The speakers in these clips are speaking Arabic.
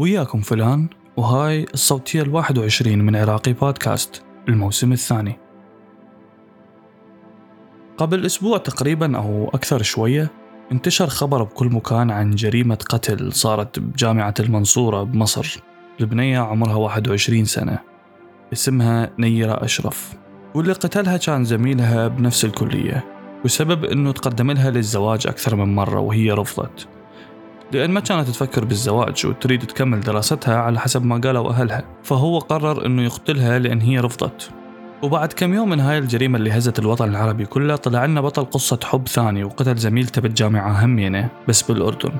وياكم فلان وهاي الصوتية الواحد وعشرين من عراقي بودكاست. الموسم الثاني. قبل أسبوع تقريبا أو أكثر شوية انتشر خبر بكل مكان عن جريمة قتل صارت بجامعة المنصورة بمصر. البنية عمرها 21 سنة. اسمها نيرة أشرف. واللي قتلها كان زميلها بنفس الكلية. وسبب أنه تقدم لها للزواج أكثر من مرة وهي رفضت. لأن ما كانت تفكر بالزواج وتريد تكمل دراستها على حسب ما قالوا أهلها فهو قرر أنه يقتلها لأن هي رفضت. وبعد كم يوم من هاي الجريمة اللي هزت الوطن العربي كله طلع لنا بطل قصة حب ثاني وقتل زميلته بالجامعة همينة بس بالأردن.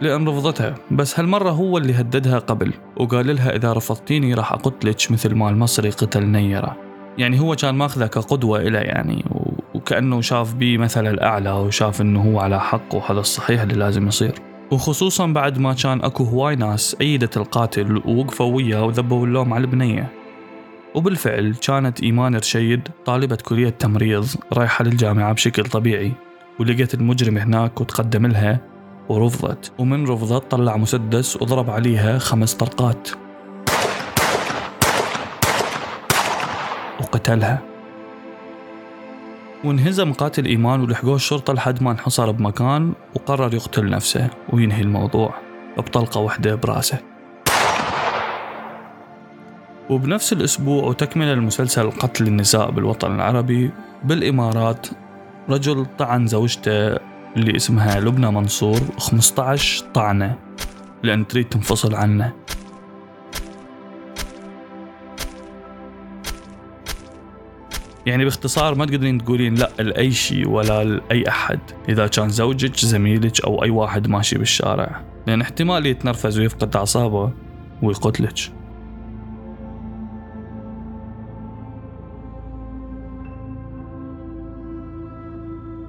لأن رفضتها بس هالمرة هو اللي هددها قبل وقال لها إذا رفضتيني راح أقتلك مثل ما المصري قتل نيرة. يعني هو كان ماخذه كقدوة إله يعني وكأنه شاف بيه مثل الأعلى وشاف إنه هو على حق وهذا الصحيح اللي لازم يصير. وخصوصا بعد ما كان أكو هواي ناس أيدت القاتل ووقفوا وياه وذبوا اللوم على البنية. وبالفعل كانت إيمان رشيد طالبة كلية تمريض رايحة للجامعة بشكل طبيعي ولقيت المجرم هناك وتقدم لها ورفضت. ومن رفضت طلع مسدس وضرب عليها خمس طلقات وقتلها. وانهزم قاتل إيمان ولحقوه الشرطة لحد ما انحصر بمكان وقرر يقتل نفسه وينهي الموضوع بطلقة واحدة برأسه. وبنفس الأسبوع وتكمل المسلسل قتل النساء بالوطن العربي بالإمارات. رجل طعن زوجته اللي اسمها لبنى منصور 15 طعنة لأن تريد تنفصل عنه. يعني باختصار ما تقدرين تقولين لا لأي شيء ولا لأي أحد. إذا كان زوجك زميلك أو أي واحد ماشي بالشارع. لأن احتمال يتنرفز ويفقد أعصابه ويقتلك.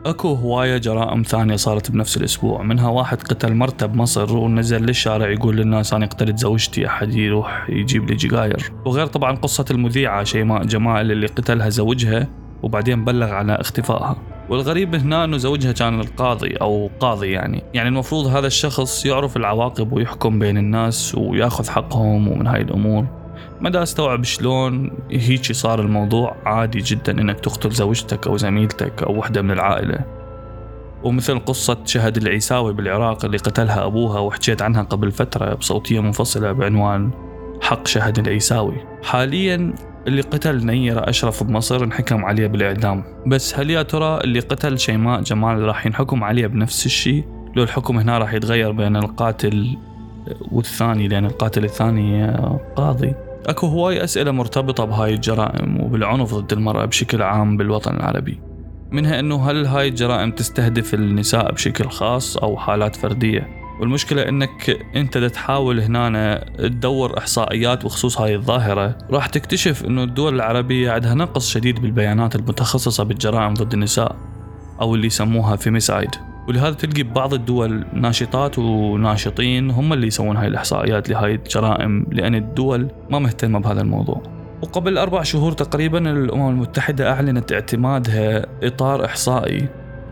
أكو هواية جرائم ثانية صارت بنفس الأسبوع. منها واحد قتل مرته بمصر ونزل للشارع يقول للناس أنا قتلت زوجتي أحد يروح يجيب لي جقاير وغير طبعا قصة المذيعة شيماء جمال اللي قتلها زوجها وبعدين بلغ على اختفائها. والغريب هنا إنه زوجها كان القاضي أو قاضي يعني. يعني المفروض هذا الشخص يعرف العواقب ويحكم بين الناس ويأخذ حقهم ومن هاي الأمور. ما دا أستوعب شلون هيجي صار الموضوع عادي جدا إنك تقتل زوجتك أو زميلتك أو وحدة من العائلة. ومثل قصة شهد العيساوي بالعراق اللي قتلها أبوها وحكيت عنها قبل فترة بصوتية منفصلة بعنوان حق شهد العيساوي. حاليا اللي قتل نيرة أشرف بمصر انحكم عليه بالإعدام. بس هل يا ترى اللي قتل شيماء جمال راح ينحكم عليه بنفس الشيء؟ لو الحكم هنا راح يتغير بين القاتل والثاني لأن القاتل الثاني قاضي. أكو هواي أسئلة مرتبطة بهاي الجرائم وبالعنف ضد المرأة بشكل عام بالوطن العربي. منها إنه هل هاي الجرائم تستهدف النساء بشكل خاص أو حالات فردية؟ والمشكلة إنك أنت تحاول هنا تدور إحصائيات بخصوص هاي الظاهرة راح تكتشف إنه الدول العربية عندها نقص شديد بالبيانات المتخصصة بالجرائم ضد النساء أو اللي يسموها فيميسايد ولهذا تلقي ببعض الدول ناشطات وناشطين هم اللي يسوون هاي الإحصائيات لهاي الجرائم لأن الدول ما مهتمة بهذا الموضوع. وقبل أربع شهور تقريبا الأمم المتحدة أعلنت اعتمادها إطار إحصائي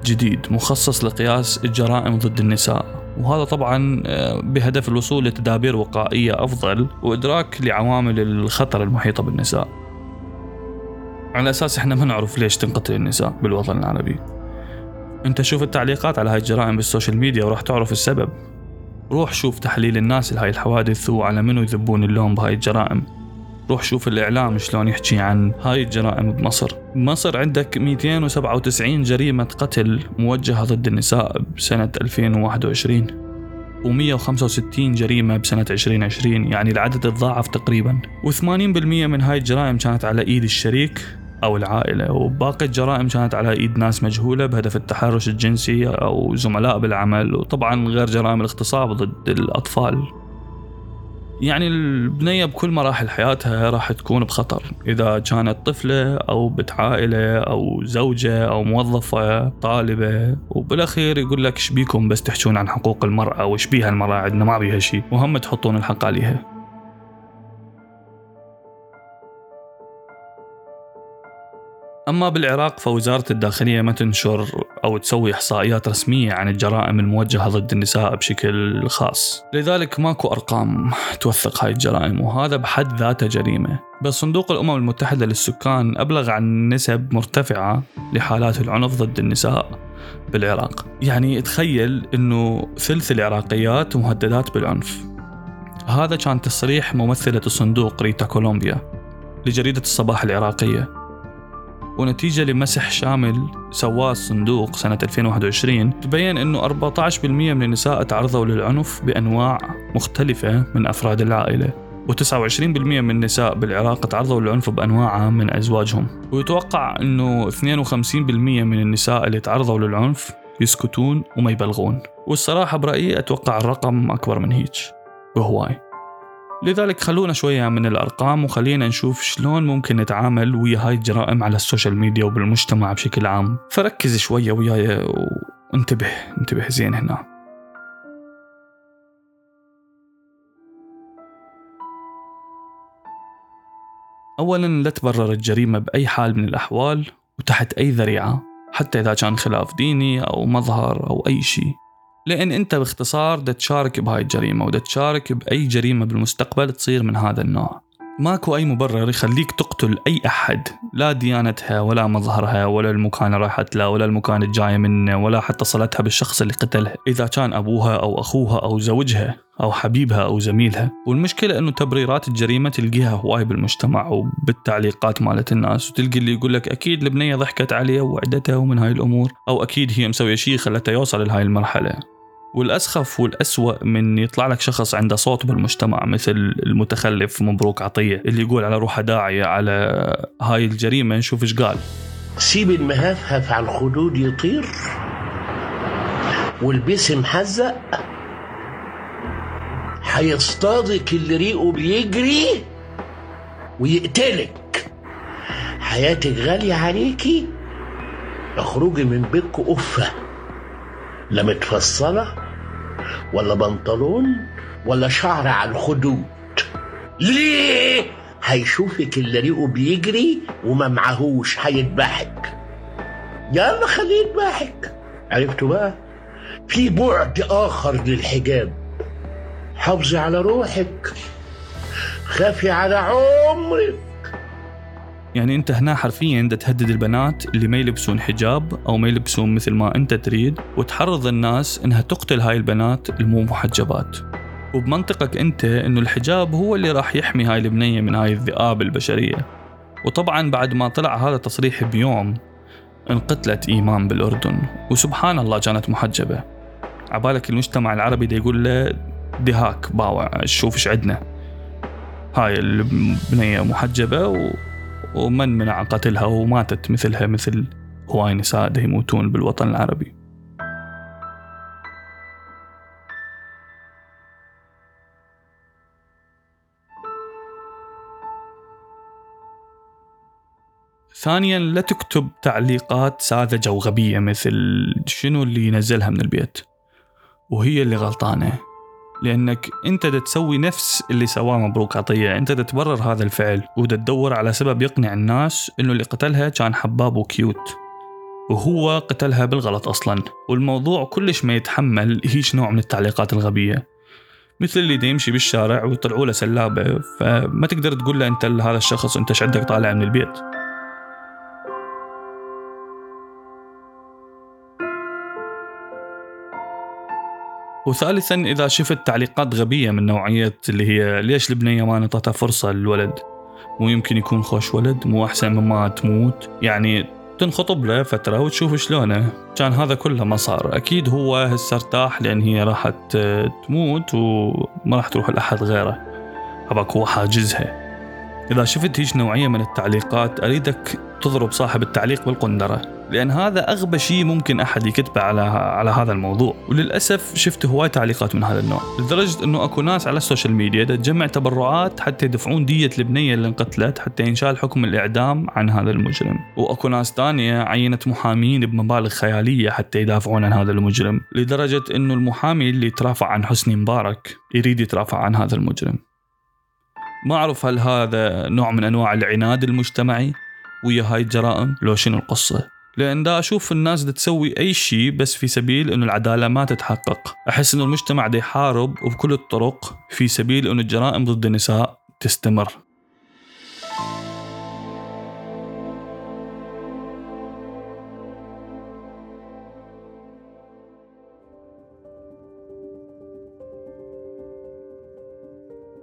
جديد مخصص لقياس الجرائم ضد النساء. وهذا طبعا آه، بهدف الوصول لتدابير وقائية أفضل وإدراك لعوامل الخطر المحيطة بالنساء. على أساس إحنا ما نعرف ليش تنقتل النساء بالوطن العربي. انت شوف التعليقات على هاي الجرائم بال social media وراح تعرف السبب. روح شوف تحليل الناس لهاي الحوادث وعلى منو يذبون اللوم بهاي الجرائم. روح شوف الإعلام شلون يحكي عن هاي الجرائم بمصر. بمصر عندك 297 جريمة قتل موجهة ضد النساء بسنة 2021 و165 جريمة بسنة 2020 يعني العدد تضاعف تقريبا. و80% من هاي الجرائم كانت على إيد الشريك. أو العائلة. وباقي الجرائم كانت على إيد ناس مجهولة بهدف التحرش الجنسي أو زملاء بالعمل وطبعا غير جرائم الاغتصاب ضد الأطفال. يعني البنية بكل مراحل حياتها راح تكون بخطر. إذا كانت طفلة أو بنت عائلة أو زوجة أو موظفة طالبة وبالأخير يقول لك شبيكم بس تحجون عن حقوق المرأة وش بيها المرأة عندنا؟ ما بيها شيء وهم تحطون الحق عليها. أما بالعراق فوزارة الداخلية ما تنشر أو تسوي إحصائيات رسمية عن الجرائم الموجهة ضد النساء بشكل خاص. لذلك ماكو أرقام توثق هاي الجرائم وهذا بحد ذاته جريمة. بس صندوق الأمم المتحدة للسكان أبلغ عن نسب مرتفعة لحالات العنف ضد النساء بالعراق. يعني تخيل أنه ثلث العراقيات مهددات بالعنف. هذا كان تصريح ممثلة الصندوق ريتا كولومبيا لجريدة الصباح العراقية. ونتيجة لمسح شامل سواه الصندوق سنة 2021 تبين أنه 14% من النساء تعرضوا للعنف بأنواع مختلفة من أفراد العائلة و29% من النساء بالعراق تعرضوا للعنف بأنواعها من أزواجهم. ويتوقع أنه 52% من النساء اللي تعرضوا للعنف يسكتون وما يبلغون. والصراحة برأيي أتوقع الرقم أكبر من هيك. وهواي. لذلك خلونا شوية من الأرقام وخلينا نشوف شلون ممكن نتعامل ويا هاي الجرائم على ال social media وبالمجتمع بشكل عام. فركز شوية وياي وانتبه انتبه زين هنا. أولا لا تبرر الجريمة بأي حال من الأحوال وتحت أي ذريعة حتى إذا كان خلاف ديني أو مظهر أو أي شيء. لأن أنت باختصار دا تشارك بهاي الجريمة ودا تشارك بأي جريمة بالمستقبل تصير من هذا النوع. ماكو أي مبرر يخليك تقتل أي أحد لا ديانتها ولا مظهرها ولا المكان اللي راحت له ولا المكان الجاي منه ولا حتى صلتها بالشخص اللي قتلها. إذا كان أبوها أو أخوها أو زوجها أو حبيبها أو زميلها. والمشكلة أنه تبريرات الجريمة تلقيها هواي بالمجتمع وبالتعليقات مالت الناس وتلقي اللي يقول لك أكيد البنية ضحكت عليه ووعدته ومن هاي الأمور أو أكيد هي مسوية شيء خلته يوصل لهاي المرحلة. والأسخف والأسوأ من يطلع لك شخص عنده صوت بالمجتمع مثل المتخلف مبروك عطية اللي يقول على روحه داعية على هاي الجريمة نشوف إيش قال. سيب المهفهف على الخدود يطير والبس محزق هيصطادك اللي ريقه بيجري ويقتلك. حياتك غالية عليكي اخرجي من بيتك قفة لا متفصلة ولا بنطلون ولا شعر على الخدود. ليه؟ هيشوفك اللي ريقه بيجري وما معهوش هيذبحك يلا خليه يذبحك عرفتوا بقى؟ في بعد آخر للحجاب. حافظي على روحك. خافي على عمرك. يعني انت هنا حرفيا تهدد البنات اللي ما يلبسون حجاب أو ما يلبسون مثل ما انت تريد وتحرض الناس انها تقتل هاي البنات المو محجبات. وبمنطقك انت انه الحجاب هو اللي راح يحمي هاي البنية من هاي الذئاب البشرية. وطبعا بعد ما طلع هذا التصريح بيوم انقتلت إيمان بالأردن. وسبحان الله كانت محجبة. عبالك المجتمع العربي دي يقول له دهاك باوع شوف إيش عندنا. هاي البنية محجبة و ومن منع قتلها وماتت مثلها مثل هواي نساء يموتون بالوطن العربي. ثانيا لا تكتب تعليقات ساذجة وغبية مثل شنو اللي ينزلها من البيت؟ وهي اللي غلطانة. لأنك أنت تسوي نفس اللي سواه مبروك عطية. أنت تبرر هذا الفعل وتدور على سبب يقنع الناس إنه اللي قتلها كان حباب وكيوت. وهو قتلها بالغلط أصلا. والموضوع كلش ما يتحمل هيج نوع من التعليقات الغبية. مثل اللي يمشي بالشارع ويطلعوا له سلابة. فما تقدر تقول له أنت هذا الشخص أنت شعدك طالع من البيت؟ وثالثا إذا شفت تعليقات غبية من نوعية اللي هي ليش البنيه ما نطتها فرصة للولد؟ مو يمكن يكون خوش ولد مو أحسن مما تموت. يعني تنخطب له فترة وتشوف شلونه. كان هذا كله ما صار. أكيد هو هسه ارتاح لأن هي راحت تموت وما راح تروح لأحد غيره. هذاك هو حاجزها. إذا شفت هيج نوعية من التعليقات أريدك تضرب صاحب التعليق بالقندرة. لأن هذا أغبى شيء ممكن أحد يكتبه على على هذا الموضوع. وللأسف شفت هواي تعليقات من هذا النوع. لدرجة إنه أكو ناس على ال social media تجمع تبرعات حتى يدفعون دية البنية اللي انقتلت حتى ينشال حكم الإعدام عن هذا المجرم. وأكو ناس ثانية عينت محامين بمبالغ خيالية حتى يدافعون عن هذا المجرم لدرجة إنه المحامي اللي ترافع عن حسني مبارك يريد يترافع عن هذا المجرم. ما أعرف هل هذا نوع من أنواع العناد المجتمعي ويا هاي الجرائم لو شنو القصة. لأن دا أشوف الناس دا تسوي أي شيء بس في سبيل إنه العدالة ما تتحقق. أحس إنه المجتمع دا يحارب وبكل الطرق في سبيل إنه الجرائم ضد النساء تستمر.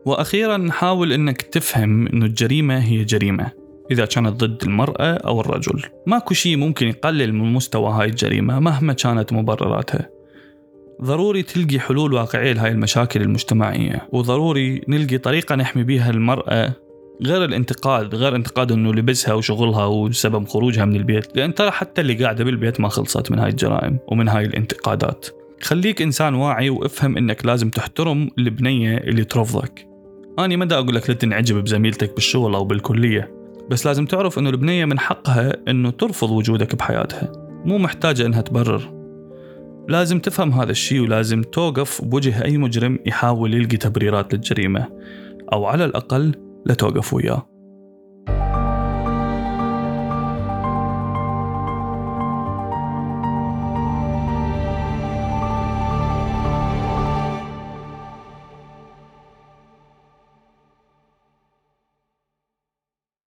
وأخيرا نحاول إنك تفهم إنه الجريمة هي جريمة. إذا كانت ضد المرأة أو الرجل. ماكو شيء ممكن يقلل من مستوى هاي الجريمة مهما كانت مبرراتها ضروري تلقي حلول واقعية لهاي المشاكل المجتمعية وضروري نلقي طريقة نحمي بيها المرأة غير الانتقاد غير انتقاد إنه لبسها وشغلها وسبب خروجها من البيت لأن ترى حتى اللي قاعدة بالبيت ما خلصت من هاي الجرائم ومن هاي الانتقادات. خليك إنسان واعي وافهم إنك لازم تحترم البنية اللي ترفضك. أنا ما دا أقول لك لا تنعجب بزميلتك بالشغل أو بالكلية. بس لازم تعرف إنه البنية من حقها إنه ترفض وجودك بحياتها. مو محتاجة إنها تبرر. لازم تفهم هذا الشيء ولازم توقف بوجه أي مجرم يحاول يلقي تبريرات للجريمة أو على الأقل لا توقف وياه.